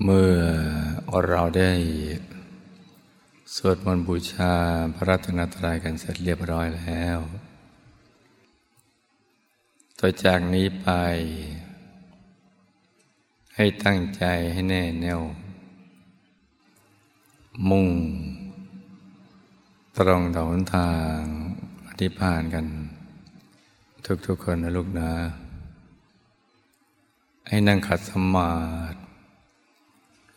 เมื่อเราได้สวดมนต์บูชาพระรัตนตรัยกันเสร็จเรียบร้อยแล้ว ต่อจากนี้ไป ให้ตั้งใจให้แน่แน่ว มุ่ง ตรงต่อหนทางปฏิพานกัน ทุกๆคนนะลูกนะ ให้นั่งขัดสมาธิ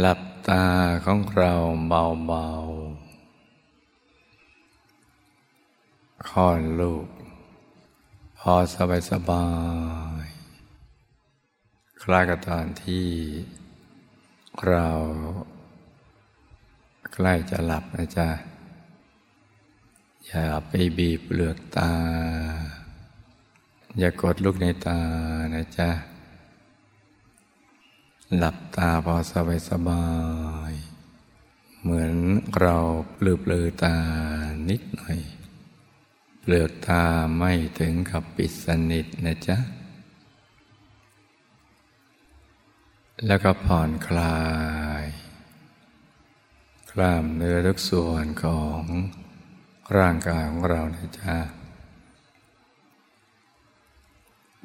หลับตาของเราเบาๆคลอดลูก พอสบายสบาย คล้ายกับตอนที่เราใกล้จะหลับนะจ๊ะ อย่าไปบีบเปลือกตา อย่ากดลูกในตานะจ๊ะ หลับตาพอสบายสบาย เหมือนเราปลือปลือตานิดหน่อย เปลือกตาไม่ถึงกับปิดสนิทนะจ๊ะ แล้วก็ผ่อนคลาย กล้ามเนื้อทุกส่วนของร่างกายของเรานะจ๊ะ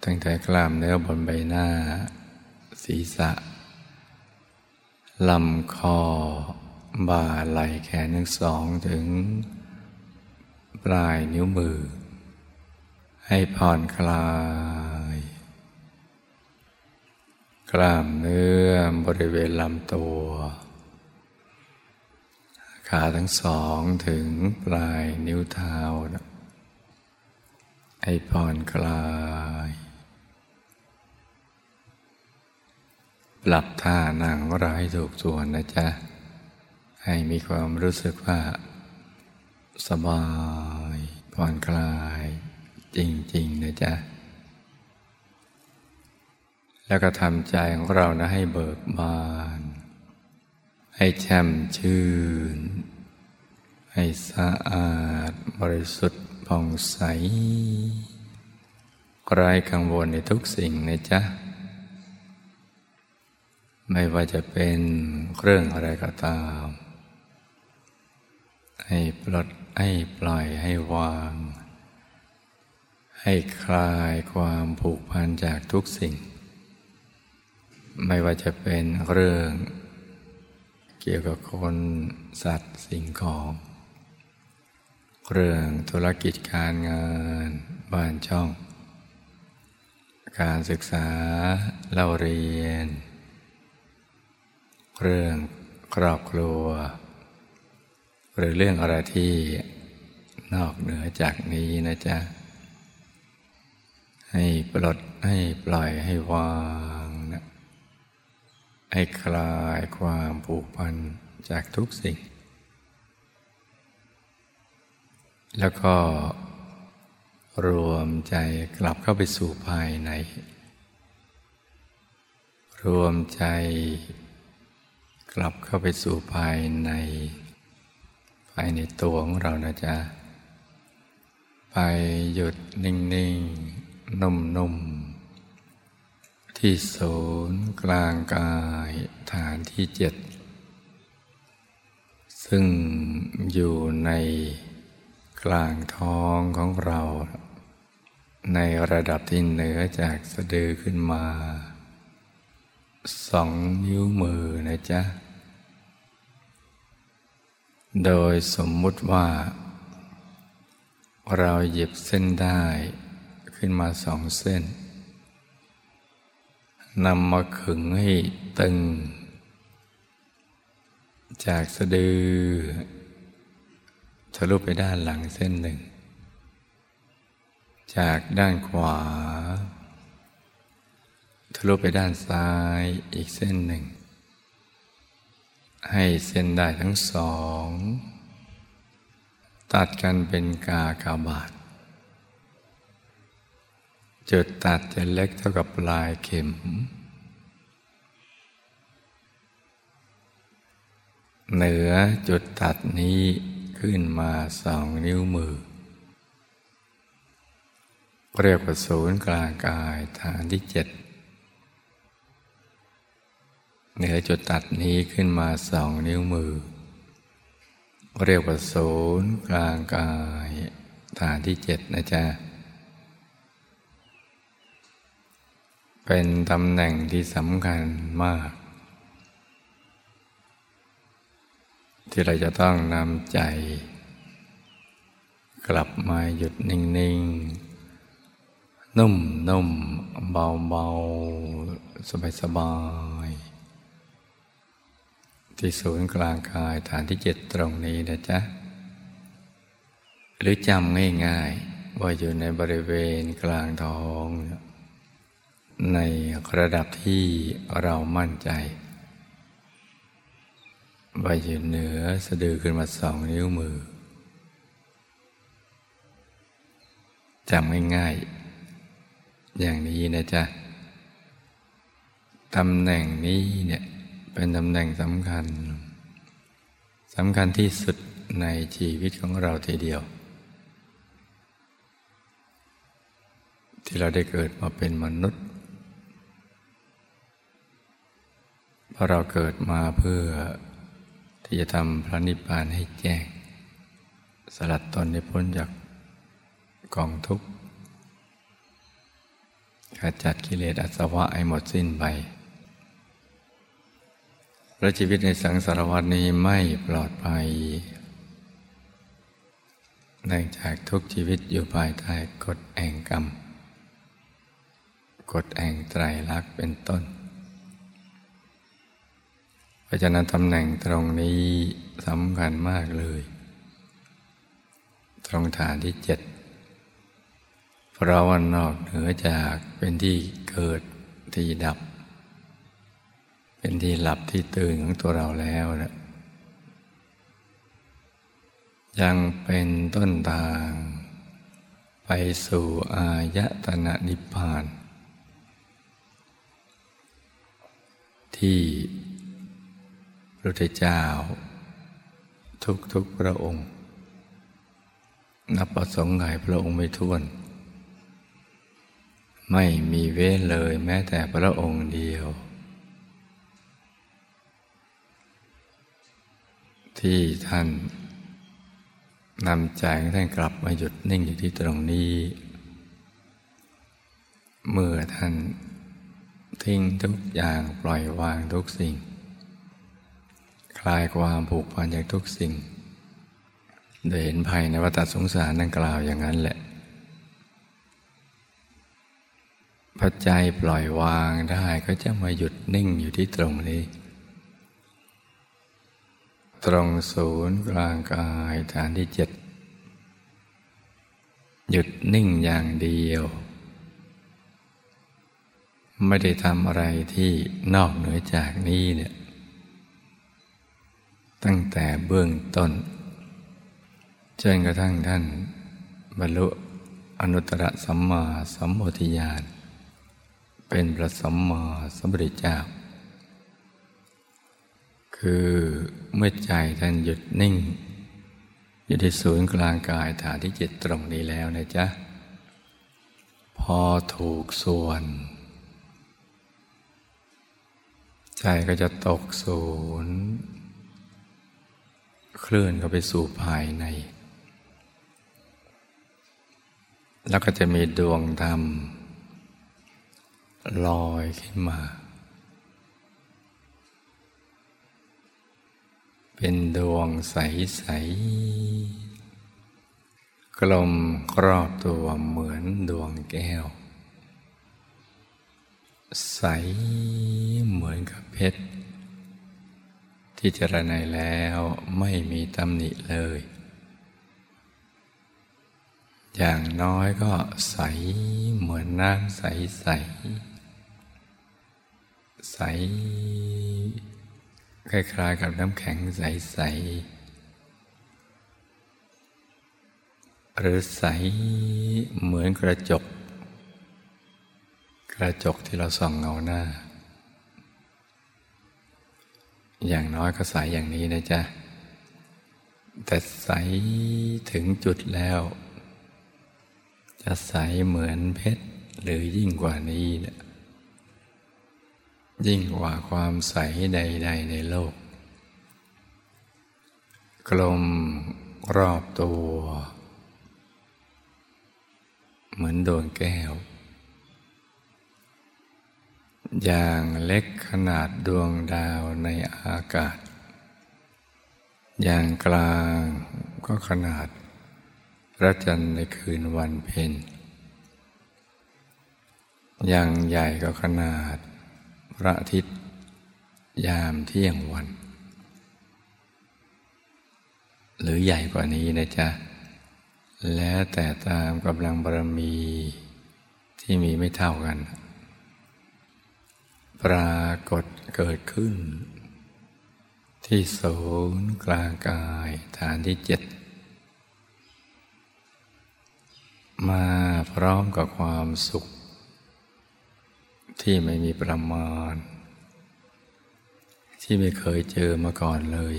ตั้งแต่กล้ามเนื้อบนใบหน้า ศีรษะลำคอ บ่าไหล่แขนทั้งสองถึง ปลายนิ้วมือ ให้ผ่อนคลาย กล้ามเนื้อบริเวณลำตัว ขาทั้งสองถึงปลายนิ้วเท้าให้ผ่อนคลาย ปรับท่านั่งของเราให้ถูกส่วนนะจ๊ะ ให้มีความรู้สึกว่า สบายผ่อนคลาย จริง ๆ นะจ๊ะ แล้วก็ทำใจของเรานะให้เบิกบาน ให้แช่มชื่น ให้สะอาดบริสุทธิ์ผ่องใสไร้กังวลในทุกสิ่งนะจ๊ะ ไม่ว่าจะเป็นเรื่องอะไรก็ตาม ให้ปลดให้ปล่อยให้วาง ให้คลายความผูกพันจากทุกสิ่ง ไม่ว่าจะเป็นเรื่อง เกี่ยวกับคนสัตว์สิ่งของ เรื่องธุรกิจการงานบ้านช่อง การศึกษาเล่าเรียน เรื่องครอบครัว หรือเรื่องอะไรที่นอกเหนือจากนี้นะจ๊ะ ให้ปลดให้ปล่อยให้วางนะให้คลายความผูกพันจากทุกสิ่ง แล้วก็รวมใจกลับเข้าไปสู่ภายใน รวมใจ กลับเข้าไปสู่ภายใน ภายในตัวของเรานะจ๊ะ ไปหยุดนิ่งๆ นุ่มๆ ที่ศูนย์กลางกายฐานที่เจ็ด ซึ่งอยู่ในกลางท้องของเรา ในระดับที่เหนือจากสะดือขึ้นมาสองนิ้วมือนะจ๊ะ โดยสมมุติว่า เราหยิบเส้นได้ขึ้นมาสองเส้นนำมาขึงให้ตึง จากสะดือทะลุไปด้านหลังเส้นหนึ่ง จากด้านขวา ทะลุไปด้านซ้ายอีกเส้นหนึ่ง ให้เส้นได้ทั้งสอง ตัดกันเป็นกากาบาท จุดตัดจะเล็กเท่ากับปลายเข็ม เหนือจุดตัดนี้ขึ้นมาสองนิ้วมือ เรียกว่าศูนย์กลางกายฐานที่เจ็ด เหนือจุดตัดนี้ขึ้นมาสองนิ้วมือ เรียกว่าศูนย์กลางกายฐานที่เจ็ดนะจ๊ะ เป็นตำแหน่งที่สำคัญมาก ที่เราจะต้องนำใจ กลับมาหยุดนิ่ง ๆ นุ่ม ๆ เบา ๆ สบาย ๆ ที่ศูนย์กลางกายฐานที่เจ็ดตรงนี้นะจ๊ะ หรือจำง่ายๆ ว่าอยู่ในบริเวณกลางท้อง ในระดับที่เรามั่นใจ ว่าอยู่เหนือสะดือขึ้นมาสองนิ้วมือจำง่ายๆ อย่างนี้นะจ๊ะ ตำแหน่งนี้เนี่ย เป็นตำแหน่งสำคัญสำคัญที่สุดในชีวิตของเราทีเดียว ที่เราได้เกิดมาเป็นมนุษย์เพราะเราเกิดมาเพื่อที่จะทำพระนิพพานให้แจ้ง สลัดตนให้พ้นจากกองทุกข์ขจัดกิเลสอาสวะให้หมดสิ้นไป พระชีวิตในสังสารวัตนี้ไม่ปลอดภัยเนื่องจากทุกชีวิตอยู่ภายใต้กฎแห่งกรรม กฎแห่งไตรลักษณ์เป็นต้น เพราะฉะนั้นตำแหน่งตรงนี้สำคัญมากเลย ตรงฐานที่เจ็ดเพราะว่านอกเหนือจากเป็นที่เกิดที่ดับ เป็นที่หลับที่ตื่นของตัวเราแล้วนะยังเป็นต้นทาง ไปสู่อายตนะนิพพาน ที่พระพุทธเจ้า ทุกทุกพระองค์ นับประสงค์ไงพระองค์ไม่ท้วน ไม่มีเว้นเลยแม้แต่พระองค์เดียว ที่ท่านนำใจของท่านกลับมาหยุดนิ่งอยู่ที่ตรงนี้ เมื่อท่านทิ้งทุกอย่างปล่อยวางทุกสิ่ง คลายความผูกพันจากทุกสิ่ง โดยเห็นภัยในวัฏสงสารนั่งกล่าวอย่างนั้นแหละพอใจปล่อยวางได้ก็จะมาหยุดนิ่งอยู่ที่ตรงนี้ ตรงศูนย์กลางกายฐานที่เจ็ดหยุดนิ่งอย่างเดียว ไม่ได้ทำอะไรที่นอกเหนือจากนี้เนี่ยตั้งแต่เบื้องต้นจนกระทั่งท่านบรรลุอนุตตรสัมมาสัมโพธิญาณเป็นพระสัมมาสัมพุทธเจ้า คือเมื่อใจท่านหยุดนิ่ง อยู่ที่ศูนย์กลางกายฐานที่จิตตรงนี้แล้วนะจ๊ะ พอถูกส่วน ใจก็จะตกศูนย์เคลื่อนเข้าไปสู่ภายใน แล้วก็จะมีดวงธรรมลอยขึ้นมา เป็นดวงใส ๆ กลมครอบตัวเหมือนดวงแก้ว ใสเหมือนกับเพชร ที่เจรไนแล้วไม่มีตำหนิเลย อย่างน้อยก็ใสเหมือนน้ำใส ๆ ใส คล้ายๆกับน้ำแข็งใส ๆ หรือใสเหมือนกระจก กระจกที่เราส่องเงาหน้า อย่างน้อยก็ใสอย่างนี้นะจ๊ะ แต่ใสถึงจุดแล้ว จะใสเหมือนเพชรหรือยิ่งกว่านี้นะ ยิ่งกว่าความใสใด ๆ ในโลก กลมรอบตัว เหมือนดวงแก้ว อย่างเล็กขนาดดวงดาวในอากาศ อย่างกลางก็ขนาดพระจันทร์ในคืนวันเพ็ญอย่างใหญ่ก็ขนาด พระอาทิตย์ ยามเที่ยงวัน หรือใหญ่กว่านี้นะจ๊ะ แล้วแต่ตามกำลังบารมีที่มีไม่เท่ากัน ปรากฏเกิดขึ้น ที่ศูนย์กลางกายฐานที่เจ็ดมาพร้อมกับความสุข ที่ไม่มีประมาณ ที่ไม่เคยเจอมาก่อนเลย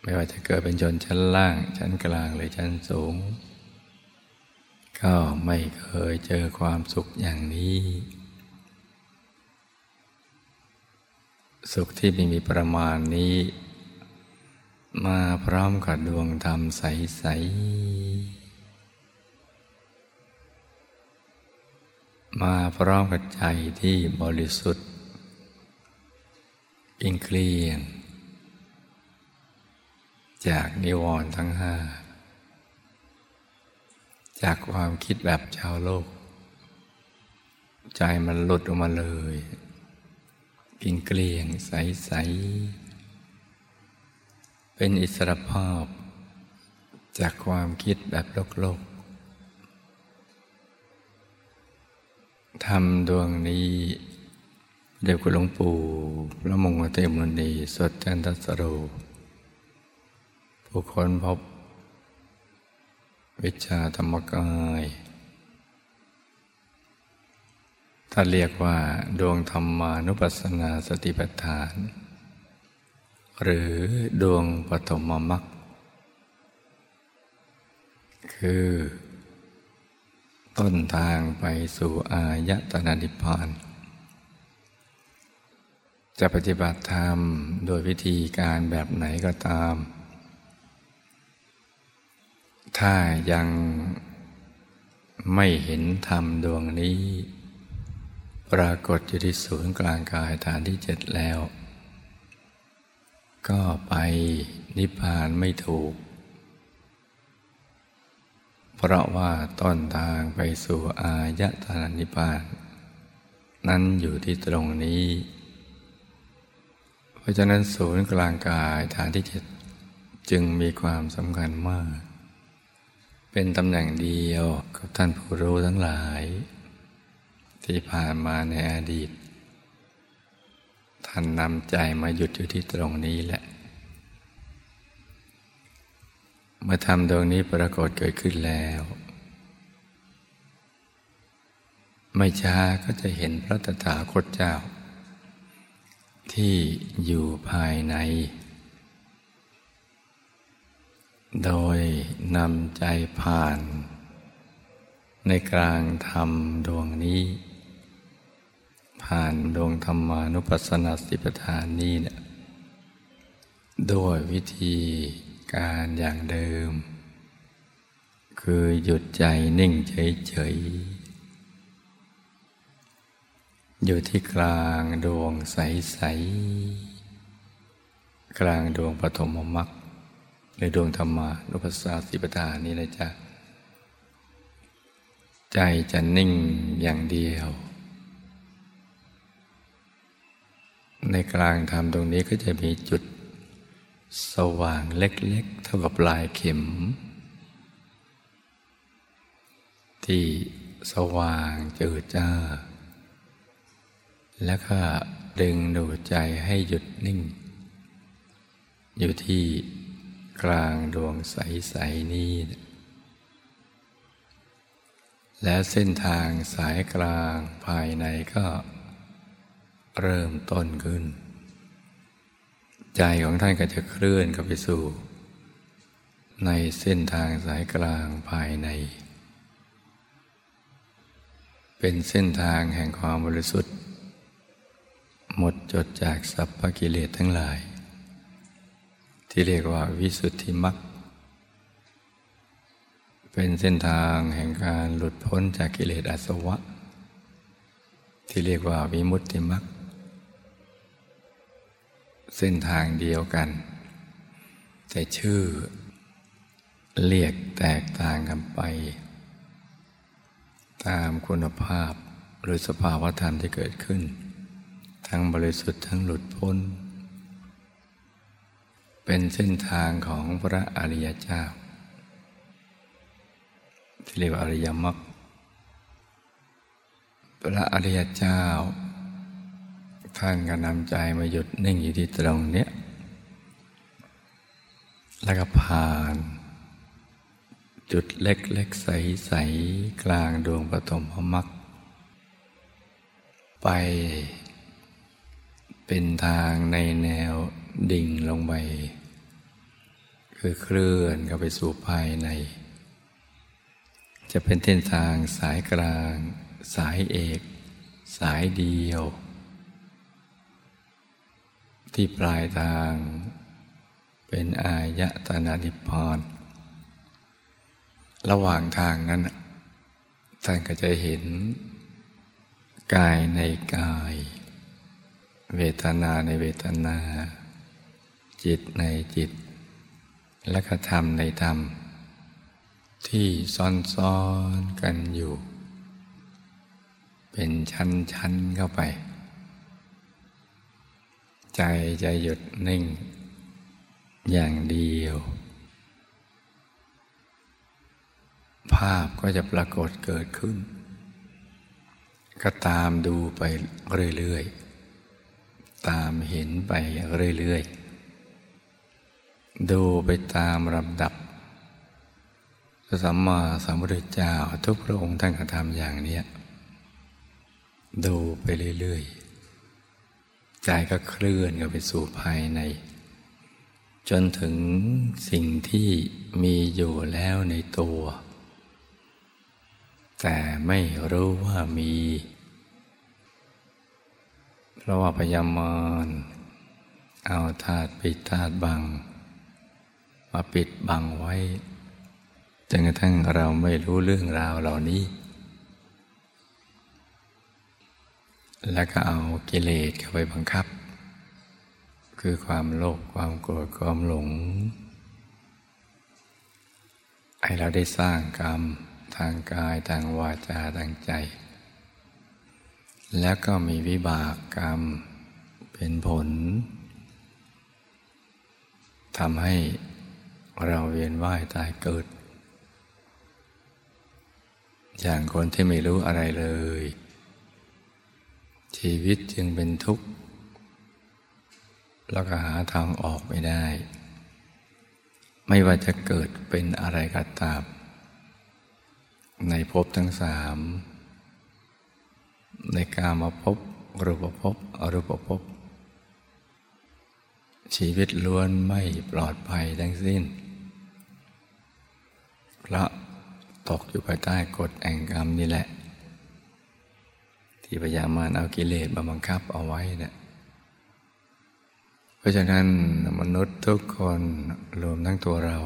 ไม่ว่าจะเกิดเป็นชนชั้นล่าง ชั้นกลางหรือชั้นสูง ก็ไม่เคยเจอความสุขอย่างนี้ สุขที่ไม่มีประมาณนี้ มาพร้อมกับดวงธรรมใส ๆ มาพร้อมกับใจที่บริสุทธิ์อินเคลียง จากนิวรณ์ทั้งห้า จากความคิดแบบชาวโลก ใจมันหลุดออกมาเลยกินเกลียงใส ๆ เป็นอิสรภาพ จากความคิดแบบโลกโลก ธรรมดวงนี้เด็กคุณหลวงปู่พระมงคลเตมุนีสดจันทสโรผู้คนพบ วิชาธรรมกายถ้าเรียกว่าดวงธรรมานุปัสสนาสติปัฏฐาน หรือดวงปฐมมรรคคือ ต้นทางไปสู่อายตนะนิพพาน จะปฏิบัติธรรมโดยวิธีการแบบไหนก็ตาม ถ้ายังไม่เห็นธรรมดวงนี้ ปรากฏอยู่ที่ศูนย์กลางกายฐานที่เจ็ดแล้ว ก็ไปนิพพานไม่ถูก เพราะว่าต้นทางไปสู่อายตนะนิพพานนั้นอยู่ที่ตรงนี้ เพราะฉะนั้นศูนย์กลางกายฐานที่เจ็ดจึงมีความสำคัญมาก เป็นตำแหน่งเดียวกับท่านผู้รู้ทั้งหลาย ที่ผ่านมาในอดีต ท่านนำใจมาหยุดอยู่ที่ตรงนี้แหละ เมื่อทำดวงนี้ปรากฏเกิดขึ้นแล้ว ไม่ช้าก็จะเห็นพระตถาคตเจ้า ที่อยู่ภายใน โดยนำใจผ่าน ในกลางธรรมดวงนี้ ผ่านดวงธรรมานุปัสสนาสิปทานนี้เนี่ยด้วยวิธี การอย่างเดิม คือหยุดใจนิ่งเฉยๆอยู่ที่กลางดวงใสๆกลางดวงปฐมมรรคหรือดวงธรรมานุปัสสาสิปทานนี้นะจ๊ะใจจะนิ่งอย่างเดียว ในกลางธรรมตรงนี้ก็จะมีจุด สว่างเล็กๆ เท่ากับลายเข็ม ที่สว่างเจิดจ้า แล้วก็ดึงดูใจให้หยุดนิ่ง อยู่ที่กลางดวงใส ๆ นี้ แล้วเส้นทางสายกลางภายในก็เริ่มต้นขึ้น ใจของท่านก็จะเคลื่อนเข้าไปสู่ ในเส้นทางสายกลางภายใน เป็นเส้นทางแห่งความบริสุทธิ์ หมดจดจากสัพพกิเลสทั้งหลาย ที่เรียกว่าวิสุทธิมรรคเป็นเส้นทางแห่งการหลุดพ้นจากกิเลสอาสวะ ที่เรียกว่าวิมุตติมรรค เส้นทางเดียวกัน แต่ชื่อ เรียกแตกต่างกันไป ตามคุณภาพหรือสภาวธรรมที่เกิดขึ้น ทั้งบริสุทธิ์ทั้งหลุดพ้น เป็นเส้นทางของพระอริยเจ้า ที่เรียกว่าอริยมรรคพระอริยเจ้า ท่านก็นำใจมาหยุดนิ่งอยู่ที่ตรงเนี้ย แล้วก็ผ่าน จุดเล็กๆใสๆกลางดวงปฐมมรรคไป เป็นทางในแนวดิ่งลงไป คือเคลื่อนเข้าไปสู่ภายใน จะเป็นเส้นทางสายกลาง สายเอก สายเดียว ที่ปลายทางเป็นอายะตนานิพานระหว่างทางนั้น ท่านก็จะเห็น กายในกาย เวทนาในเวทนา จิตในจิต และก็ธรรมในธรรม ที่ซ้อนๆกันอยู่ เป็นชั้น ๆ เข้าไป ใจจะหยุดนิ่ง อย่างเดียว ภาพก็จะปรากฏเกิดขึ้น ก็ตามดูไปเรื่อยๆ ตามเห็นไปเรื่อยๆ ดูไปตามลำดับพระสัมมาสัมพุทธเจ้าทุกพระองค์ท่านกระทำอย่างนี้ดูไปเรื่อยๆ ใจก็เคลื่อนกันไปสู่ภายใน จนถึงสิ่งที่มีอยู่แล้วในตัว แต่ไม่รู้ว่ามี เพราะว่าพยามารเอาธาตุปิดธาตุบัง มาปิดบังไว้จนกระทั่งเราไม่รู้เรื่องราวเหล่านี้ แล้วก็เอากิเลสเข้าไปบังคับ คือความโลภความโกรธความหลง ให้เราได้สร้างกรรมทางกายทางวาจาทางใจ แล้วก็มีวิบากกรรมเป็นผลทำให้เราเวียนว่ายตายเกิด อย่างคนที่ไม่รู้อะไรเลย ชีวิตจึงเป็นทุกข์ แล้วก็หาทางออกไม่ได้ ไม่ว่าจะเกิดเป็นอะไรก็ตามในภพทั้งสาม ในการมาพบรูปภพอรูปภพชีวิตล้วนไม่ปลอดภัยทั้งสิ้นเพราะตกอยู่ภายใต้กฎแห่งกรรมนี่แหละ ที่พยายามมานเอากิเลสมาบังคับเอาไว้เนะี่ยเพราะฉะนั้นมนุษย์ทุกคนรวมทั้งตัวเรา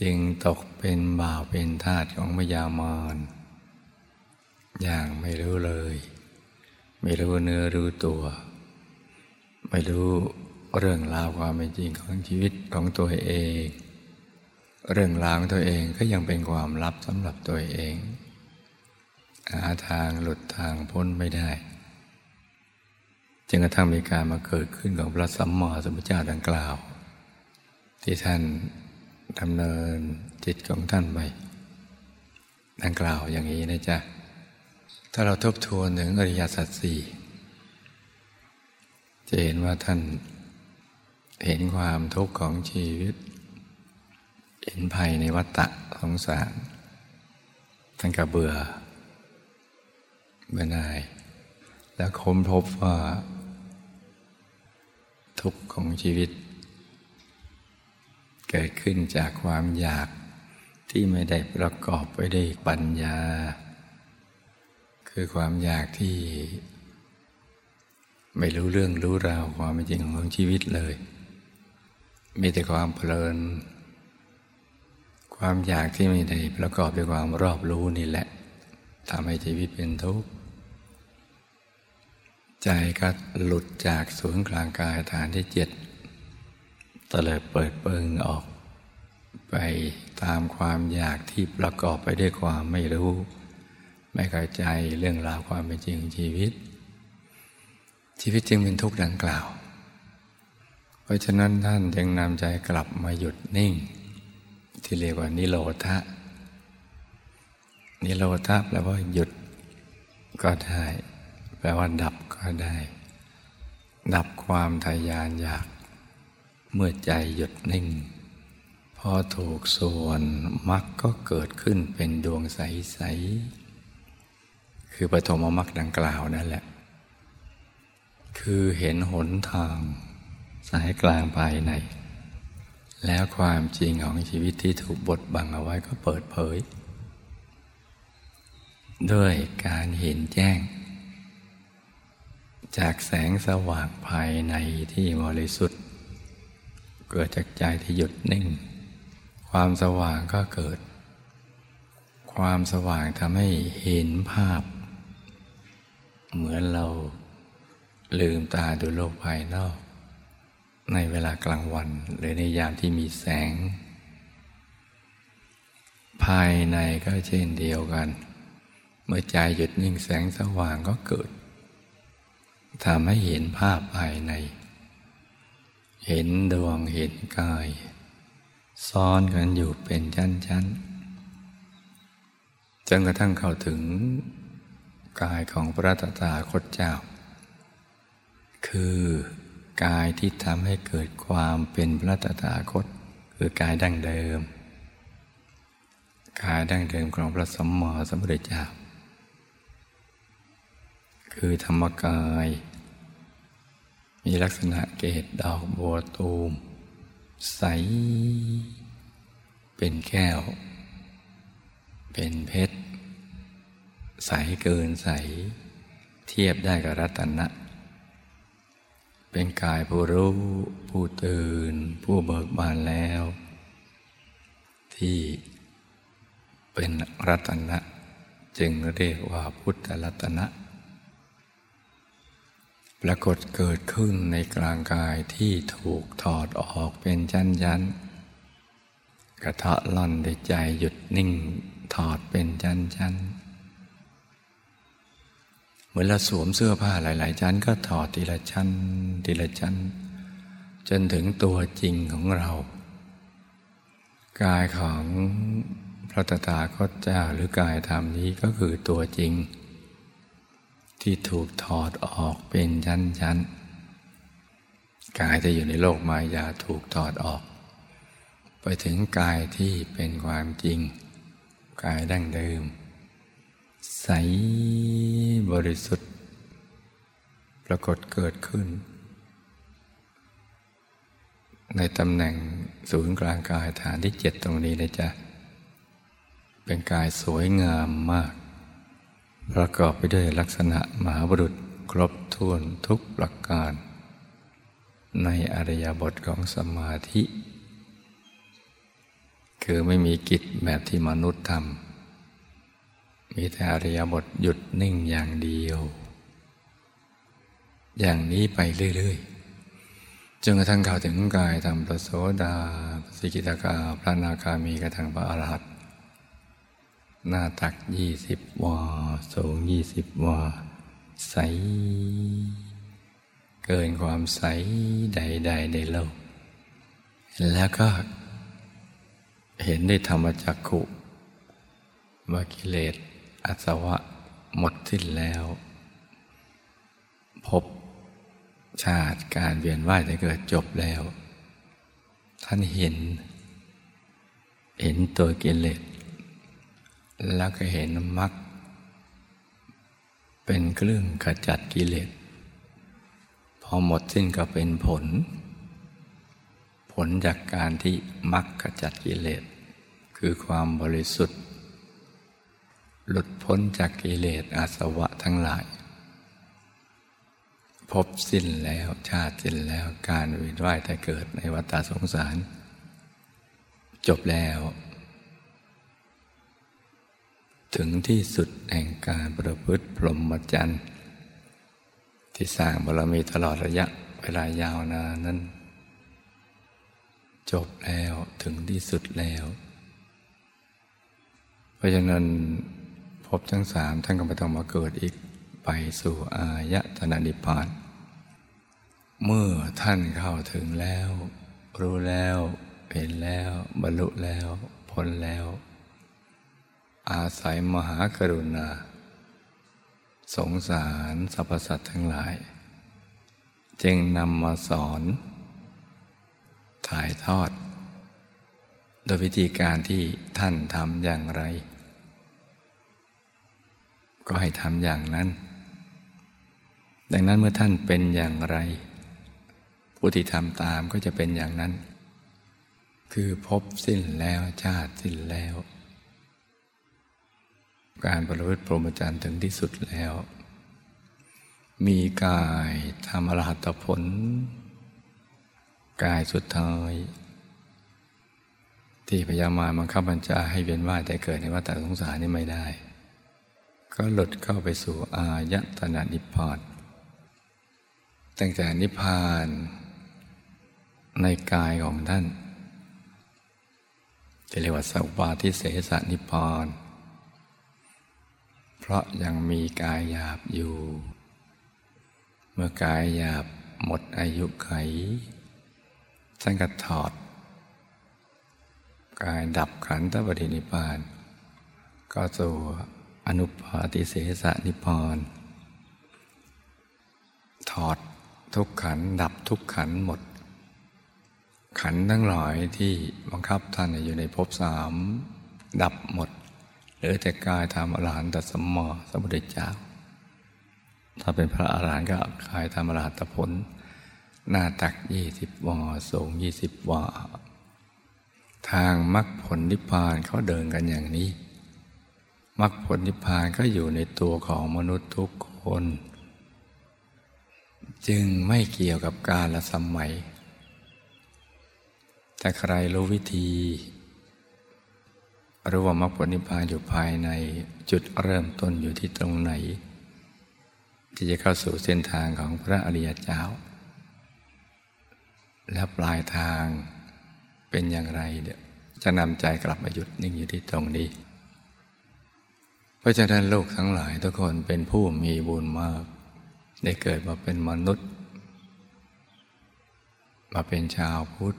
จึงตกเป็นบ่าวเป็นทาสของพยามารอย่างไม่รู้เลย ไม่รู้เนื้อรู้ตัว ไม่รู้เรื่องราวความเป็นจริงของชีวิตของตัวเอง เรื่องราวของตัวเองก็ยังเป็นความลับสำหรับตัวเอง หาทางหลุดทางพ้นไม่ได้จึงกระทั่งมีการมาเกิดขึ้นของพระสัมมาสัมพุทธเจ้าดังกล่าว ที่ท่านดำเนินจิตของท่านไปดังกล่าวอย่างนี้นะจ๊ะ ถ้าเราทบทวนถึงอริยสัจสี่จะเห็นว่าท่านเห็นความทุกข์ของชีวิต เห็นภัยในวัฏฏะสงสารท่านก็เบื่อ เบื่อหน่ายแล้วค้นพบว่า ทุกข์ของชีวิต เกิดขึ้นจากความอยากที่ไม่ได้ประกอบไปด้วยปัญญา คือความอยากที่ ไม่รู้เรื่องรู้ราวความจริงของชีวิตเลย มีแต่ความเพลิน ความอยากที่ไม่ได้ประกอบด้วยความรอบรู้นี่แหละทำให้ชีวิตเป็นทุกข์ ใจก็หลุดจากศูนย์กลางกายฐานที่เจ็ดตะเลยเปิดเปิงออก ไปตามความอยากที่ประกอบไปด้วยความไม่รู้ ไม่เข้าใจเรื่องราวความเป็นจริงชีวิต ชีวิตจึงเป็นทุกข์ดังกล่าว เพราะฉะนั้นท่านจึงนำใจกลับมาหยุดนิ่ง ที่เรียกว่านิโรธะนิโรธะแปลว่าหยุดก็ได้ แปลว่าดับก็ได้ ดับความทยานอยาก เมื่อใจหยุดนิ่ง พอถูกส่วนมรรคก็เกิดขึ้นเป็นดวงใส ๆ คือปฐมมรรคดังกล่าวนั่นแหละ คือเห็นหนทาง สายกลางภายใน แล้วความจริงของชีวิตที่ถูกบดบังเอาไว้ก็เปิดเผย ด้วยการเห็นแจ้ง จากแสงสว่างภายในที่บริสุทธิ์ เกิดจากใจที่หยุดนิ่ง ความสว่างก็เกิด ความสว่างทำให้เห็นภาพ เหมือนเราลืมตาดูโลกภายนอก ในเวลากลางวัน หรือในยามที่มีแสง ภายในก็เช่นเดียวกัน เมื่อใจหยุดนิ่งแสงสว่างก็เกิด ทำให้เห็นภาพภายใน เห็นดวงเห็นกาย ซ้อนกันอยู่เป็นชั้นๆจนกระทั่งเข้าถึงกายของพระตถาคตเจ้า คือกายที่ทำให้เกิดความเป็นพระตถาคต คือกายดั้งเดิม กายดั้งเดิมของพระสมมสมุทรเจ้าคือธรรมกาย มีลักษณะเกตดอกบัวตูม ใส เป็นแก้ว เป็นเพชร ใสเกินใส เทียบได้กับรัตนะ เป็นกายผู้รู้ผู้ตื่น ผู้เบิกบานแล้ว ที่เป็นรัตนะ จึงเรียกว่าพุทธรัตนะ ปรากฏเกิดขึ้นในกลางกายที่ถูกถอดออกเป็นชั้นยันกระทะล่อนในใจหยุดนิ่งถอดเป็นชั้นชั้นเหมือนเราสวมเสื้อผ้าหลาย ๆ ชั้น ก็ถอดทีละชั้น ทีละชั้น จนถึงตัวจริงของเรา กายของพระตถาคตเจ้าหรือกายธรรมนี้ก็คือตัวจริง ที่ถูกถอดออกเป็นชั้นๆ กายจะอยู่ในโลกมายาถูกถอดออก ไปถึงกายที่เป็นความจริง กายดั้งเดิม ใสบริสุทธิ์ ปรากฏเกิดขึ้น ในตำแหน่งศูนย์กลางกายฐานที่เจ็ดตรงนี้นะจ๊ะ เป็นกายสวยงามมาก ประกอบไปด้วยลักษณะมหาบุรุษครบถ้วนทุกประการ ในอริยบทของสมาธิ คือไม่มีกิจแบบที่มนุษย์ทำมีแต่อริยบทหยุดนิ่งอย่างเดียว อย่างนี้ไปเรื่อยๆจนกระทั่งเข้าถึงกายธรรมประโสดาสิกิตากาพระนาคามีกระทั่งพระอรหันต์ หน้าตักยี่สิบวาสูงยี่สิบวา ใส เกินความใสใดๆในโลก แล้วก็ เห็นได้ธรรมจักขุว่ากิเลสอัศวะหมดสิ้นแล้ว พบชาติการเวียนว่ายแต่เกิดจบแล้ว ท่านเห็น เห็นตัวกิเลส แล้วก็เห็นมรรคเป็นเครื่องขจัดกิเลส พอหมดสิ้นก็เป็นผล ผลจากการที่มรรคขจัดกิเลส คือความบริสุทธิ์ หลุดพ้นจากกิเลสอาสวะทั้งหลาย พบสิ้นแล้วชาติสิ้นแล้วการเวียนว่ายแต่เกิดในวัฏสงสาร จบแล้ว ถึงที่สุดแห่งการประพฤติพรหมจรรย์ที่สร้างบารมีตลอดระยะเวลายาวนานนั้น จบแล้วถึงที่สุดแล้ว เพราะฉะนั้นพบทั้งสามท่านก็ไม่ต้องมาเกิดอีกไปสู่อายตนะนิพพาน เมื่อท่านเข้าถึงแล้ว รู้แล้วเห็นแล้ว บรรลุแล้วพ้นแล้ว อาศัยมหากรุณา สงสารสรรพสัตว์ทั้งหลาย จึงนำมาสอน ถ่ายทอด โดยวิธีการที่ท่านทำอย่างไร ก็ให้ทำอย่างนั้น ดังนั้นเมื่อท่านเป็นอย่างไร ผู้ที่ทำตามก็จะเป็นอย่างนั้น คือพบสิ้นแล้วชาติสิ้นแล้ว การประพฤติพรหมจรรย์ถึงที่สุดแล้ว มีกายทำอรหัตผล กายสุดท้าย ที่พยามาบังคับบัญชาให้เวียนว่ายแต่เกิดในวัฏสงสารนี่ไม่ได้ ก็หลุดเข้าไปสู่อายตนะนิพพานตั้งแต่นิพพานในกายของท่านจะเรียกว่าสัพปาทิเสสนิพพาน เพราะยังมีกายหยาบอยู่ เมื่อกายหยาบหมดอายุไขท่านก็ถอด กายดับขันธปรินิพาน ก็สู่อนุปาติเสสนิพานถอดทุกขันดับทุกขันหมด ขันทั้งหลายที่บังคับท่านอยู่ในภพสามดับหมด หรือแต่กายทำอรหันตสมมอสมุทรเจ้า ถ้าเป็นพระอรหันต์ก็กายทำอรหัตผล หน้าตักยี่สิบวาสูงยี่สิบวาทางมรรคผลนิพพานเขาเดินกันอย่างนี้มรรคผลนิพพานก็อยู่ในตัวของมนุษย์ทุกคน จึงไม่เกี่ยวกับการละสมัย แต่ใครรู้วิธี รู้ว่ามรรคผลนิพพานอยู่ภายในจุดเริ่มต้นอยู่ที่ตรงไหน ที่จะเข้าสู่เส้นทางของพระอริยเจ้า และปลายทางเป็นอย่างไรเดี๋ยจะนำใจกลับมาหยุดนิ่งอยู่ที่ตรงนี้ เพราะฉะนั้นโลกทั้งหลายทุกคนเป็นผู้มีบุญมาก ได้เกิดมาเป็นมนุษย์ มาเป็นชาวพุทธ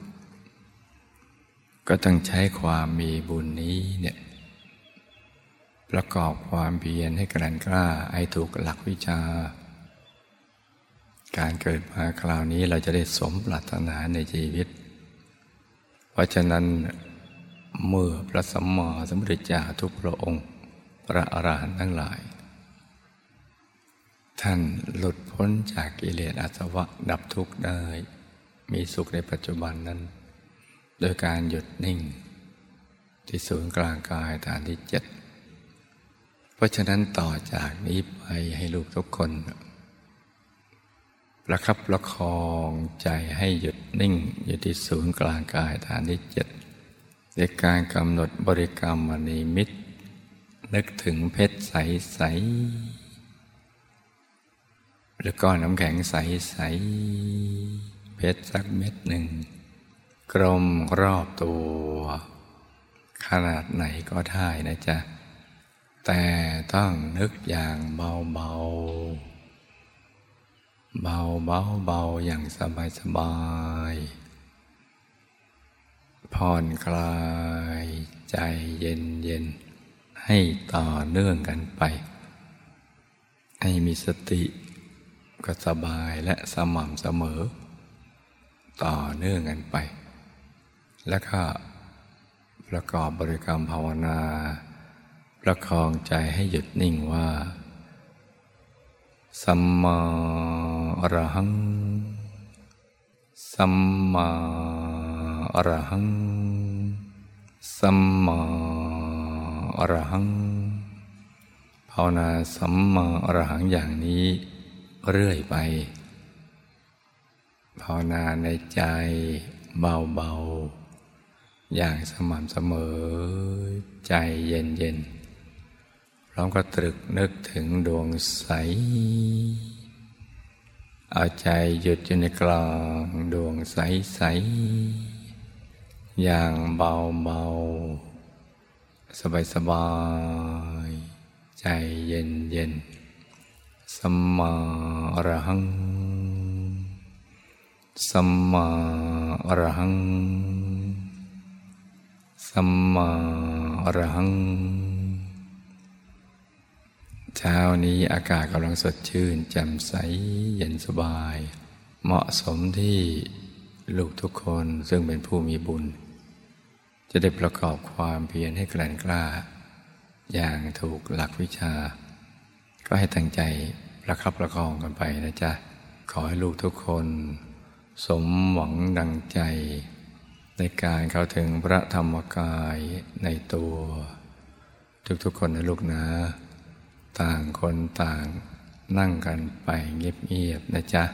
ก็ต้องใช้ความมีบุญนี้เนี่ยประกอบความเพียรให้กลั่นกล้าให้ถูกหลักวิชา การเกิดมาคราวนี้เราจะได้สมปรารถนาในชีวิต เพราะฉะนั้นเมื่อพระสัมมาสัมพุทธเจ้าทุกพระองค์ พระอรหันต์ทั้งหลาย ท่านหลุดพ้นจากกิเลสอาสวะดับทุกข์ได้ มีสุขในปัจจุบันนั้น โดยการหยุดนิ่ง ที่ศูนย์กลางกายฐานที่เจ็ดเพราะฉะนั้นต่อจากนี้ไปให้ลูกทุกคนประคับประคองใจให้หยุดนิ่ง อยู่ที่ศูนย์กลางกายฐานที่เจ็ดในการกำหนดบริกรรมมณีมิตร นึกถึงเพชรใสๆหรือก้อนน้ำแข็งใสๆเพชรสักเม็ดหนึ่ง กลมรอบตัว ขนาดไหนก็ได้นะจ๊ะ แต่ต้องนึกอย่างเบาๆเบาเบาเบาอย่างสบายสบาย ผ่อนคลายใจเย็นเย็นให้ต่อเนื่องกันไป ให้มีสติก็สบายและสม่ำเสมอ ต่อเนื่องกันไป แล้วก็ประกอบบริกรรมภาวนา ประคองใจให้หยุดนิ่งว่า สัมมาอรหัง สัมมาอรหัง สัมมาอรหัง ภาวนาสัมมาอรหังอย่างนี้เรื่อยไป ภาวนาในใจเบาๆ อย่างสม่ำเสมอใจเย็นๆพร้อมก็ตรึกนึกถึงดวงใส เอาใจหยุดอยู่ในกลางดวงใสๆอย่างเบาๆสบายๆใจเย็นๆสัมมาอรหังสัมมาอรหัง สัมมาอรหัง เช้านี้อากาศกำลังสดชื่นแจ่มใสเย็นสบาย เหมาะสมที่ลูกทุกคนซึ่งเป็นผู้มีบุญ จะได้ประกอบความเพียรให้แกล่งกล้า อย่างถูกหลักวิชา ก็ให้ตั้งใจประคับประคองกันไปนะจ๊ะ ขอให้ลูกทุกคน สมหวังดังใจ ในการเข้าถึงพระธรรมกายในตัว ทุกๆคนนะลูกนะ ต่างคนต่างนั่งกันไปเงียบๆนะจ๊ะ